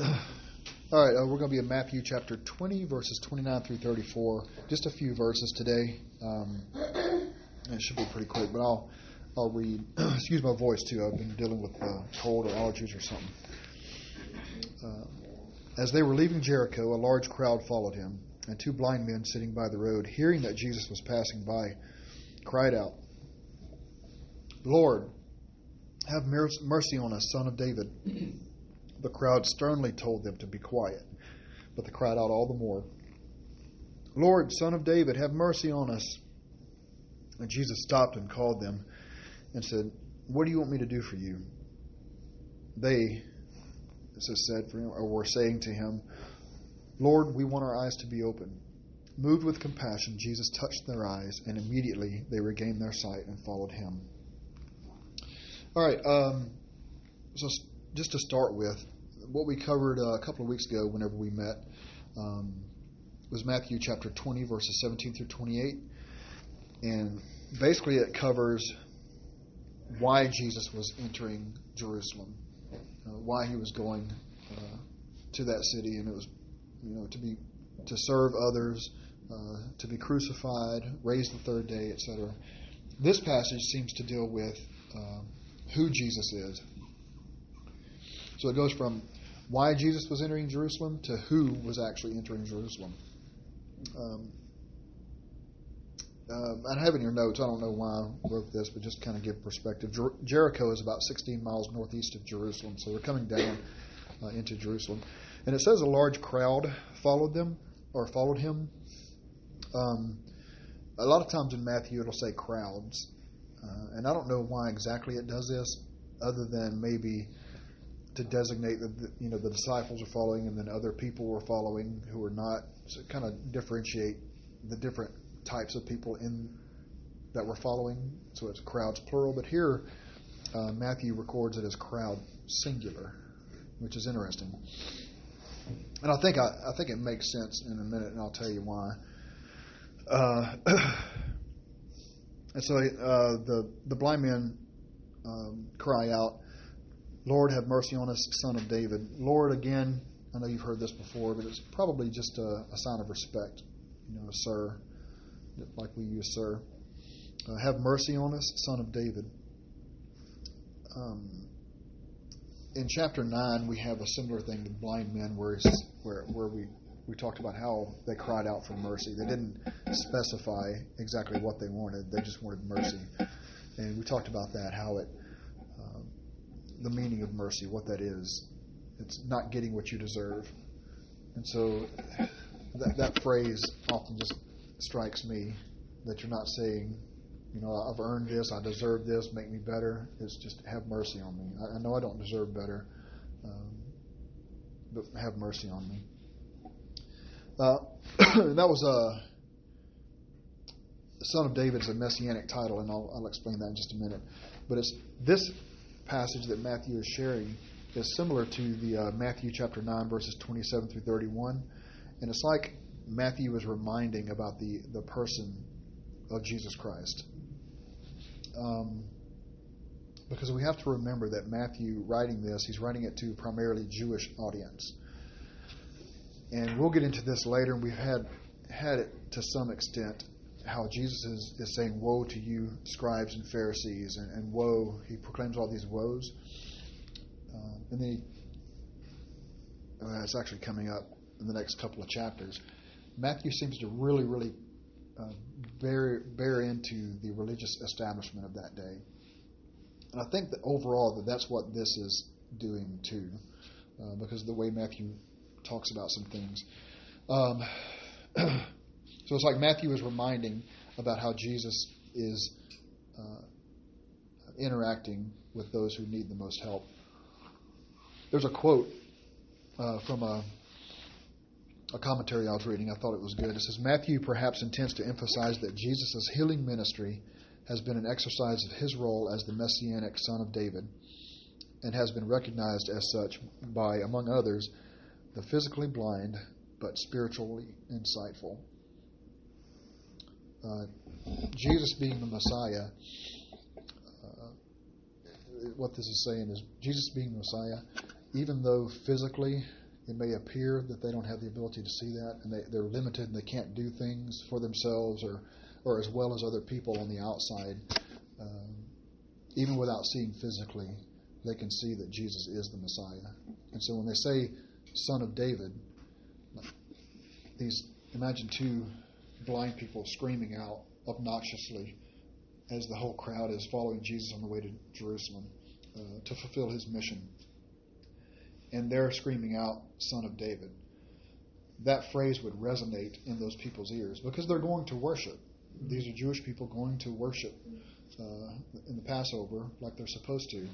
All right, uh, we're going to be in Matthew chapter 20, verses 29 through 34. Just a few verses today. Um, it should be pretty quick, but I'll I'll read. excuse my voice too. I've been dealing with uh, cold or allergies or something. Uh, as they were leaving Jericho, a large crowd followed him, and two blind men sitting by the road, hearing that Jesus was passing by, cried out, "Lord, have mercy on us, son of David." The crowd sternly told them to be quiet, but they cried out all the more, Lord, son of David, have mercy on us. And Jesus stopped and called them and said, What do you want me to do for you? They, is said for or were saying to him, Lord, we want our eyes to be open. Moved with compassion, Jesus touched their eyes, and immediately they regained their sight and followed him. All right, um, so just to start with, what we covered uh, a couple of weeks ago, whenever we met, um, was Matthew chapter 20, verses 17 through 28. And basically, it covers why Jesus was entering Jerusalem, uh, why he was going uh, to that city, and it was, you know, to be to serve others, uh, to be crucified, raised the third day, etc. This passage seems to deal with um, who Jesus is. So it goes from why Jesus was entering Jerusalem to who was actually entering Jerusalem. Um, uh, I have in your notes, I don't know why I wrote this, but just kind of give perspective. Jer- Jericho is about 16 miles northeast of Jerusalem, so they're coming down uh, into Jerusalem. And it says a large crowd followed them, or followed him. Um, a lot of times in Matthew it'll say crowds, uh, and I don't know why exactly it does this, other than maybe to designate that the, you know the disciples are following and then other people were following who are not so kind of differentiate the different types of people in that were following. So it's crowds plural but here uh, Matthew records it as crowd singular which is interesting. And I think I, I think it makes sense in a minute and I'll tell you why. Uh, and so uh, the the blind men um, cry out Lord, have mercy on us, son of David. Lord, again, I know you've heard this before, but it's probably just a, a sign of respect, you know, sir, like we use sir. Uh, have mercy on us, son of David. Um, in chapter 9, we have a similar thing to blind men where, where, where we, we talked about how they cried out for mercy. They didn't specify exactly what they wanted, they just wanted mercy. And we talked about that, how it the meaning of mercy, what that is. It's not getting what you deserve. And so that, that phrase often just strikes me that you're not saying, you know, I've earned this, I deserve this, make me better. It's just have mercy on me. I, I know I don't deserve better, um, but have mercy on me. Uh, that was a uh, Son of David is a messianic title, and I'll, I'll explain that in just a minute. But it's this passage that Matthew is sharing is similar to the uh, Matthew chapter 9, verses 27 through 31. And it's like Matthew is reminding about the, the person of Jesus Christ. Um, because we have to remember that Matthew, writing this, he's writing it to primarily Jewish audience. And we'll get into this later, and we've had had it to some extent how Jesus is, is saying, Woe to you, scribes and Pharisees, and, and woe. He proclaims all these woes. Uh, and then he, uh, it's actually coming up in the next couple of chapters. Matthew seems to really, really uh, bear, bear into the religious establishment of that day. And I think that overall that that's what this is doing too, uh, because of the way Matthew talks about some things. Um, So it's like Matthew is reminding about how Jesus is uh, interacting with those who need the most help. There's a quote uh, from a, a commentary I was reading. I thought it was good. It says Matthew perhaps intends to emphasize that Jesus' healing ministry has been an exercise of his role as the messianic son of David and has been recognized as such by, among others, the physically blind but spiritually insightful uh, Jesus being the Messiah, uh, what this is saying is Jesus being the Messiah, even though physically it may appear that they don't have the ability to see that, and they, they're limited and they can't do things for themselves or, or as well as other people on the outside. Um, even without seeing physically, they can see that Jesus is the Messiah. And so when they say "Son of David," these imagine two blind people screaming out obnoxiously as the whole crowd is following Jesus on the way to Jerusalem uh, to fulfill his mission. And they're screaming out, Son of David. That phrase would resonate in those people's ears because they're going to worship. These are Jewish people going to worship uh, in the Passover like they're supposed to.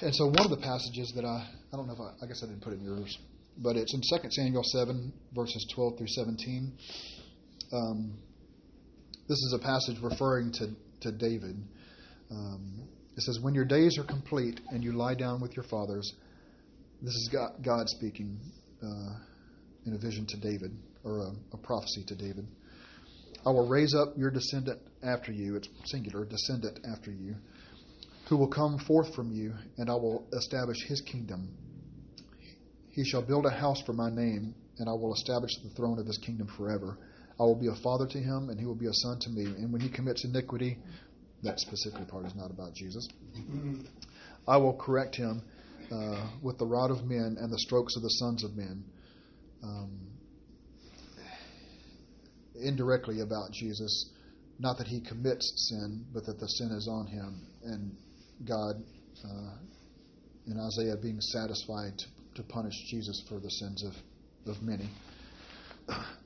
And so one of the passages that I, I don't know if I, I guess I didn't put in yours, but it's in 2 Samuel 7, verses 12 through 17. Um, this is a passage referring to, to David. Um, it says, When your days are complete and you lie down with your fathers, this is God, God speaking uh, in a vision to David, or a, a prophecy to David. I will raise up your descendant after you, it's singular, descendant after you, who will come forth from you, and I will establish his kingdom. He shall build a house for my name, and I will establish the throne of his kingdom forever. I will be a father to him, and he will be a son to me. And when he commits iniquity, that specific part is not about Jesus. I will correct him uh, with the rod of men and the strokes of the sons of men. Um, indirectly about Jesus, not that he commits sin, but that the sin is on him, and God uh, in Isaiah being satisfied to, to punish Jesus for the sins of, of many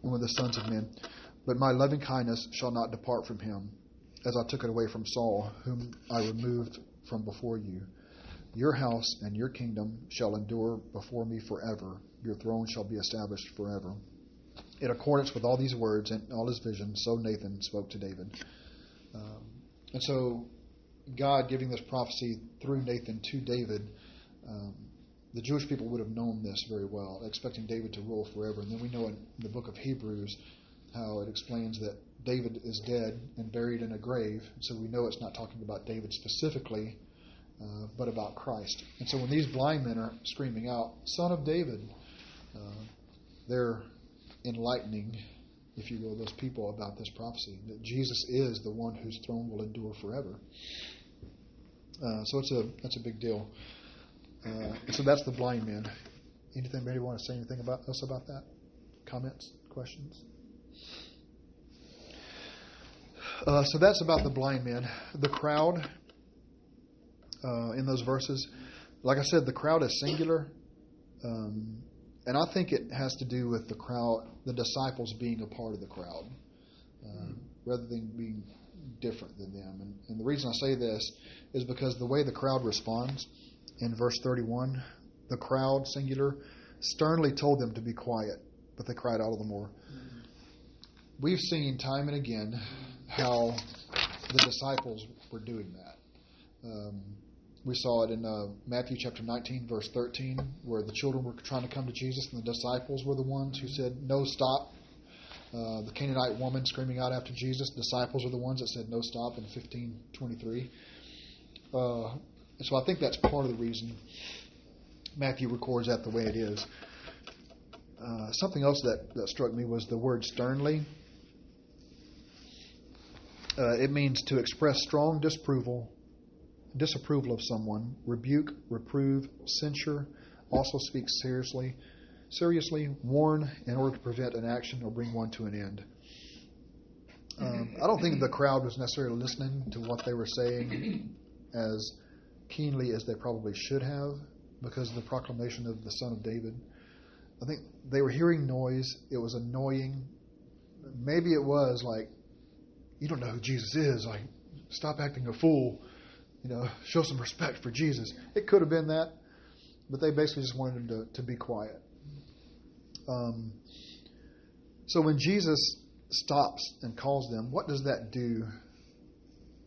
one of the sons of men. But my loving kindness shall not depart from him, as I took it away from Saul, whom I removed from before you. Your house and your kingdom shall endure before me forever. Your throne shall be established forever. In accordance with all these words and all his visions, so Nathan spoke to David. Um, and so, God giving this prophecy through Nathan to David um, the Jewish people would have known this very well, expecting David to rule forever. And then we know in the book of Hebrews how it explains that David is dead and buried in a grave. So we know it's not talking about David specifically, uh, but about Christ. And so when these blind men are screaming out, Son of David, uh, they're enlightening, if you will, those people about this prophecy that Jesus is the one whose throne will endure forever. Uh, so it's a that's a big deal. Uh, so that's the blind men. Anything, anybody want to say anything about us about that? Comments, questions? Uh, so that's about the blind men. The crowd uh, in those verses, like I said, the crowd is singular, um, and I think it has to do with the crowd, the disciples being a part of the crowd, uh, rather than being different than them. And, and the reason I say this is because the way the crowd responds in verse 31, the crowd, singular, sternly told them to be quiet, but they cried out all the more. Mm-hmm. We've seen time and again how the disciples were doing that. Um, we saw it in uh, Matthew chapter 19, verse 13, where the children were trying to come to Jesus, and the disciples were the ones who said, No, stop. Uh, the Canaanite woman screaming out after Jesus, disciples are the ones that said, No, stop in 1523. Uh, and so I think that's part of the reason Matthew records that the way it is. Uh, something else that, that struck me was the word sternly. Uh, it means to express strong disapproval, disapproval of someone, rebuke, reprove, censure, also speak seriously, seriously, warn in order to prevent an action or bring one to an end. Um, I don't think the crowd was necessarily listening to what they were saying as keenly as they probably should have because of the proclamation of the Son of David. I think they were hearing noise. It was annoying. Maybe it was like, you don't know who Jesus is. Like, stop acting a fool. You know, show some respect for Jesus. It could have been that, but they basically just wanted to, to be quiet. Um, so when Jesus stops and calls them, what does that do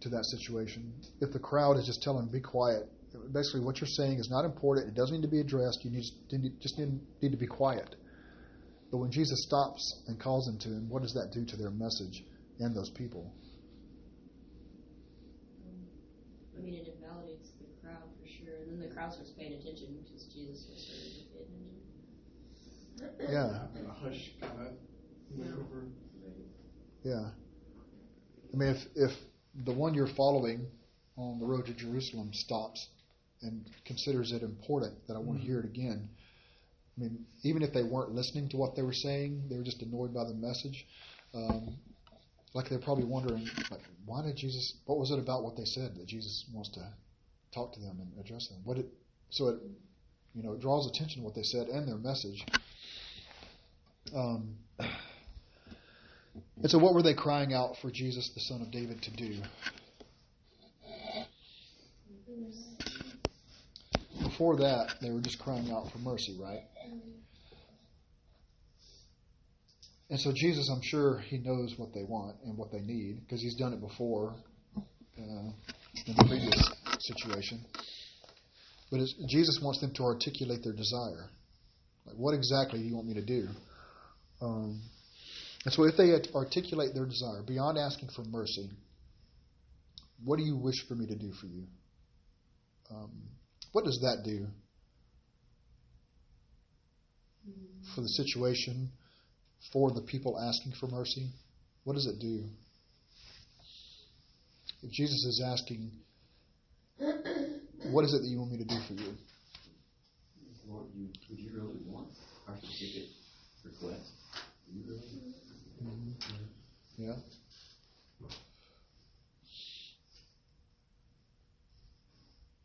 to that situation. If the crowd is just telling be quiet, basically what you're saying is not important. It doesn't need to be addressed. You need, just need, need to be quiet. But when Jesus stops and calls them to him, what does that do to their message and those people? I mean, it invalidates the crowd for sure. And then the crowd starts paying attention because Jesus was starting to pay attention. Yeah. And a hush kind of went over. Yeah. I mean, if if the one you're following on the road to Jerusalem stops and considers it important that I want to hear it again, I mean, even if they weren't listening to what they were saying, they were just annoyed by the message. Um, like they're probably wondering, like, why did Jesus? What was it about what they said that Jesus wants to talk to them and address them? What it? So it, you know, it draws attention to what they said and their message. Um, and so, what were they crying out for Jesus, the Son of David, to do? Before that, they were just crying out for mercy, right? And so, Jesus, I'm sure he knows what they want and what they need because he's done it before uh, in the previous situation. But Jesus wants them to articulate their desire. Like, what exactly do you want me to do? Um, and so, if they articulate their desire beyond asking for mercy, what do you wish for me to do for you? Um, what does that do for the situation, for the people asking for mercy? What does it do? If Jesus is asking, what is it that you want me to do for you? What you, would you really want our specific request? Really? Yeah.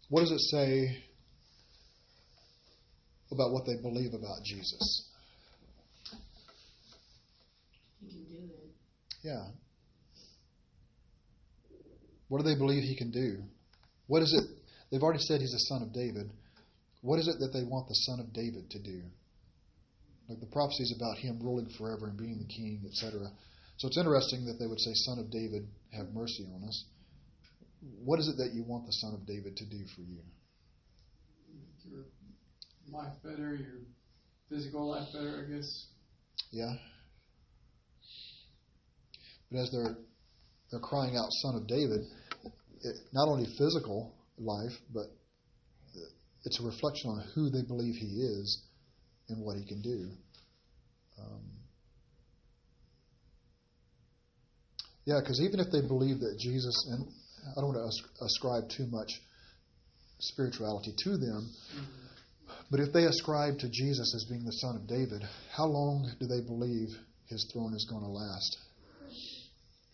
What does it say about what they believe about Jesus? You can do it. Yeah. What do they believe he can do? What is it? They've already said he's the son of David. What is it that they want the son of David to do? Like the prophecies about him ruling forever and being the king, etc. So it's interesting that they would say, Son of David, have mercy on us. What is it that you want the son of David to do for you? Your life better, your physical life better, I guess. Yeah. But as they're they're crying out, "Son of David," it, not only physical life, but it's a reflection on who they believe he is and what he can do. Um, yeah, because even if they believe that Jesus, and I don't want to ascribe too much spirituality to them, but if they ascribe to Jesus as being the son of David, how long do they believe his throne is going to last?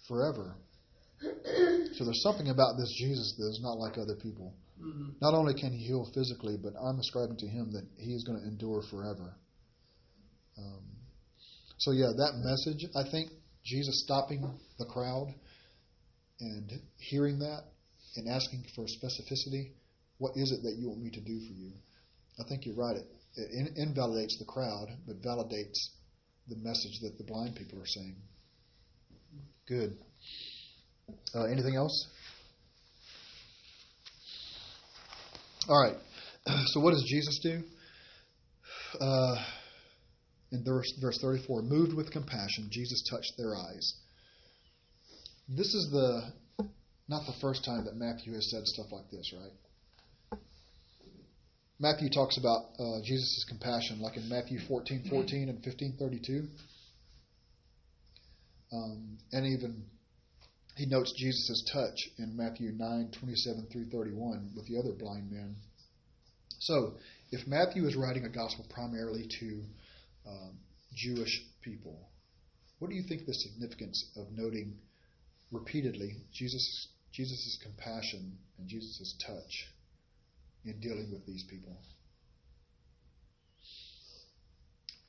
Forever. So there's something about this Jesus that is not like other people. Mm-hmm. Not only can he heal physically, but I'm ascribing to him that he is going to endure forever. Um, so, yeah, that message, I think Jesus stopping the crowd and hearing that and asking for specificity, what is it that you want me to do for you? I think you're right. It, it in, invalidates the crowd, but validates the message that the blind people are saying. Good. Uh, anything else? All right. So, what does Jesus do? Uh, in verse, verse 34, moved with compassion, Jesus touched their eyes. This is the not the first time that Matthew has said stuff like this, right? Matthew talks about uh, Jesus' compassion, like in Matthew 14, 14 and 15, 32. Um, and even he notes Jesus' touch in Matthew 9, 27 through 31 with the other blind man. So, if Matthew is writing a gospel primarily to um, Jewish people, what do you think the significance of noting repeatedly Jesus' Jesus' compassion and Jesus' touch in dealing with these people?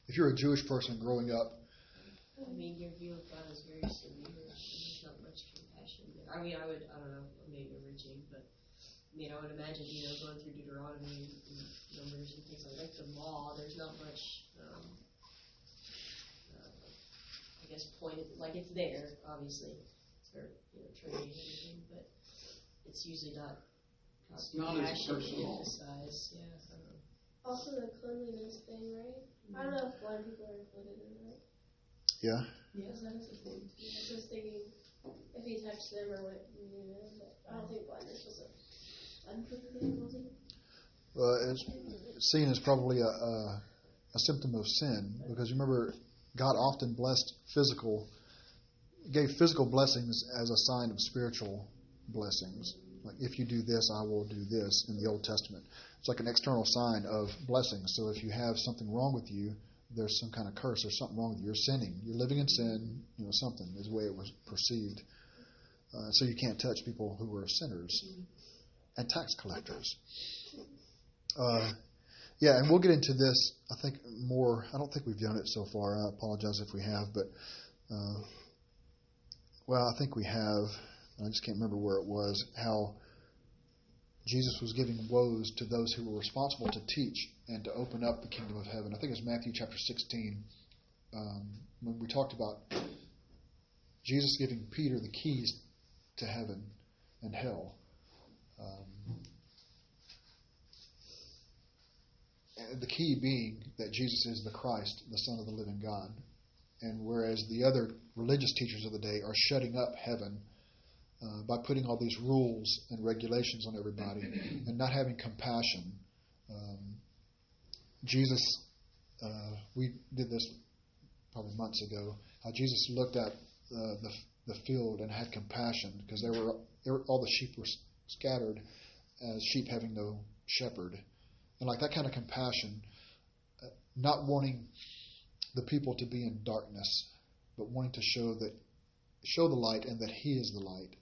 If you're a Jewish person growing up, I mean, your view of God is very severe. There's not much compassion there. I mean, I would, I don't know, maybe I'm reaching, but I mean, I would imagine, you know, going through Deuteronomy and Numbers and things like that, the law, there's not much, um, uh, I guess, point, like it's there, obviously, for, you know, training and everything, but it's usually not, not It's not as compassion personal. emphasized, yeah, I don't know. Also the cleanliness thing, right? I don't know if blind people are included in that. yeah, Because that is a thing. too. I was just thinking if he touched them or what, you know, but I don't think blindness was a unclean thing, was it? uh, it's seen as probably a, a a symptom of sin because remember, God often blessed physical, gave physical blessings as a sign of spiritual blessings. Like, if you do this, I will do this in the Old Testament. It's like an external sign of blessings. So if you have something wrong with you, there's some kind of curse. There's something wrong with you. You're sinning. You're living in sin. You know, something is the way it was perceived. Uh, so you can't touch people who are sinners and tax collectors. Uh, yeah, and we'll get into this. I think more. I don't think we've done it so far. I apologize if we have, but uh, well, I think we have. I just can't remember where it was. How Jesus was giving woes to those who were responsible to teach and to open up the kingdom of heaven. I think it's Matthew chapter 16 um, when we talked about Jesus giving Peter the keys to heaven and hell. Um, and the key being that Jesus is the Christ, the Son of the living God. And whereas the other religious teachers of the day are shutting up heaven uh, by putting all these rules and regulations on everybody and not having compassion, um, Jesus, uh, we did this probably months ago, how Jesus looked at uh, the, the field and had compassion because there were, all the sheep were scattered as sheep having no shepherd. And like that kind of compassion, uh, not wanting the people to be in darkness, but wanting to show that show the light and that He is the light,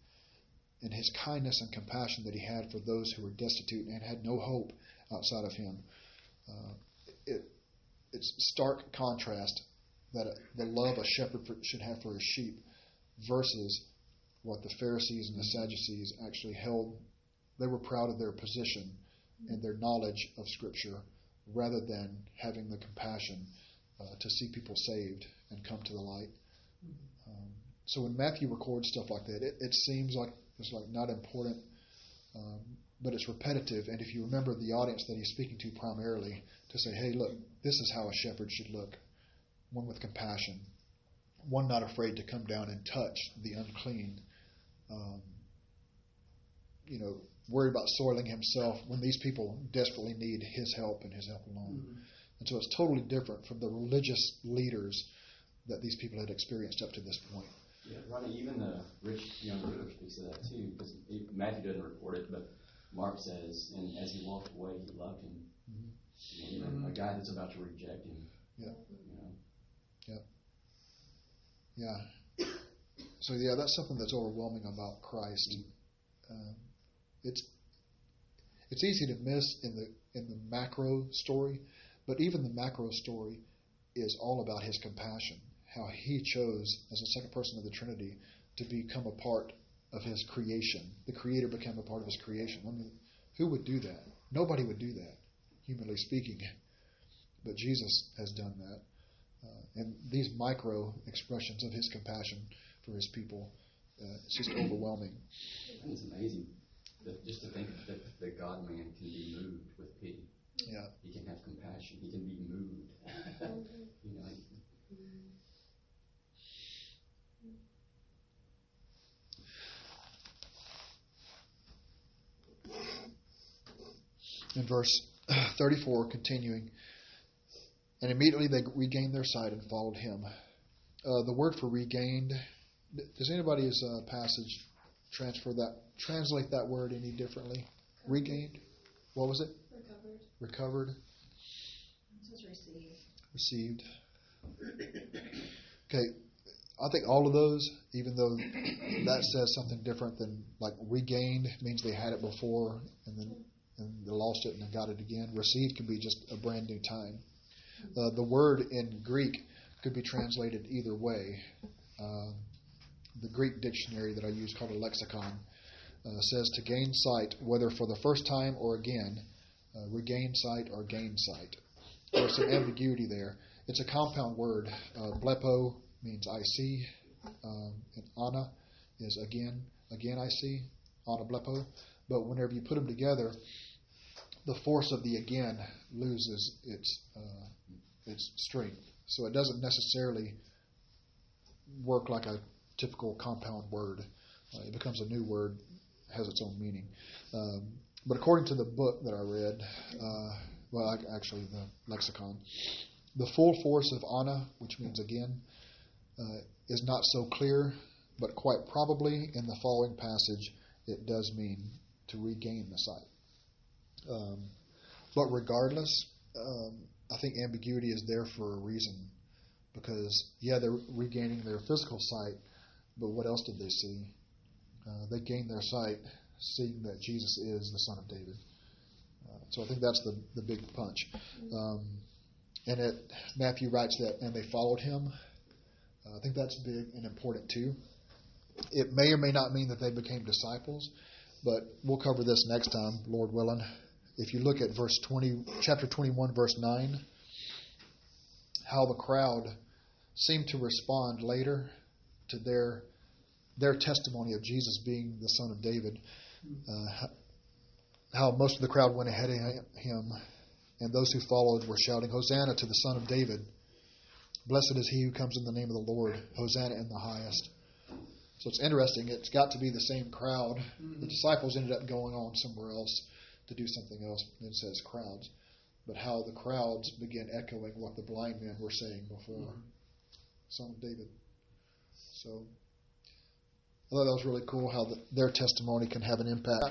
and His kindness and compassion that He had for those who were destitute and had no hope outside of Him. Uh, it, it's stark contrast that the love a shepherd should have for his sheep versus what the Pharisees and the Sadducees actually held. They were proud of their position and their knowledge of Scripture rather than having the compassion uh, to see people saved and come to the light. Um, so when Matthew records stuff like that, it, it seems like it's like not important, um, but it's repetitive. And if you remember the audience that he's speaking to primarily, to say, "Hey, look, this is how a shepherd should look: one with compassion, one not afraid to come down and touch the unclean." Um, you know, worried about soiling himself when these people desperately need his help and his help alone. Mm-hmm. And so it's totally different from the religious leaders that these people had experienced up to this point. Yeah, Ronnie, even the rich young ruler speaks of that too, because Matthew doesn't record it, but Mark says, and as he walked away, he loved him. Mhm. You know, even a guy that's about to reject him. Yeah. You know, Yeah. So yeah, that's something that's overwhelming about Christ. Um, it's it's easy to miss in the in the macro story, but even the macro story is all about His compassion. How He chose, as the second person of the Trinity, to become a part of His creation. The Creator became a part of His creation. I mean, who would do that? Nobody would do that, humanly speaking. But Jesus has done that. Uh, and these micro expressions of his compassion for his people, uh, it's just overwhelming. It's amazing that just to think that the God man can be moved with pity. Yeah. He can have compassion. He can be moved. you know, In verse 34, continuing, and immediately they regained their sight and followed him. Uh, the word for regained, does anybody's uh, passage transfer that, translate that word any differently? Regained? What was it? Recovered. Recovered? It says receive. received. Okay, I think all of those, even though that says something different than like regained means they had it before and then and they lost it and then got it again. Received can be just a brand new time. Uh, the word in Greek could be translated either way. Uh, the Greek dictionary that I use, called a lexicon, uh, says to gain sight, whether for the first time or again, uh, regain sight or gain sight. There's some ambiguity there. It's a compound word. Uh, blepo means I see, um, and ana is again, again I see, ana blepo. But whenever you put them together, the force of the again loses its uh, its strength. So it doesn't necessarily work like a typical compound word. Uh, it becomes a new word, has its own meaning. Um, but according to the book that I read, uh, well, actually the lexicon, the full force of ana, which means again, uh, is not so clear, but quite probably in the following passage it does mean to regain the sight. Um, but regardless, um, I think ambiguity is there for a reason. Because, yeah, they're regaining their physical sight, but what else did they see? Uh, they gained their sight seeing that Jesus is the Son of David. Uh, so I think that's the, the big punch. Um, and it, Matthew writes that, and they followed him. Uh, I think that's big and important too. It may or may not mean that they became disciples, but we'll cover this next time, Lord willing. If you look at verse 20, chapter 21, verse 9, how the crowd seemed to respond later to their their testimony of Jesus being the Son of David. Uh, how most of the crowd went ahead of him, and those who followed were shouting, Hosanna to the Son of David. Blessed is he who comes in the name of the Lord. Hosanna in the highest. So it's interesting. It's got to be the same crowd. The mm-hmm. disciples ended up going on somewhere else to do something else. It says crowds. But how the crowds began echoing what the blind men were saying before mm-hmm. Son of David. So I thought that was really cool how the, their testimony can have an impact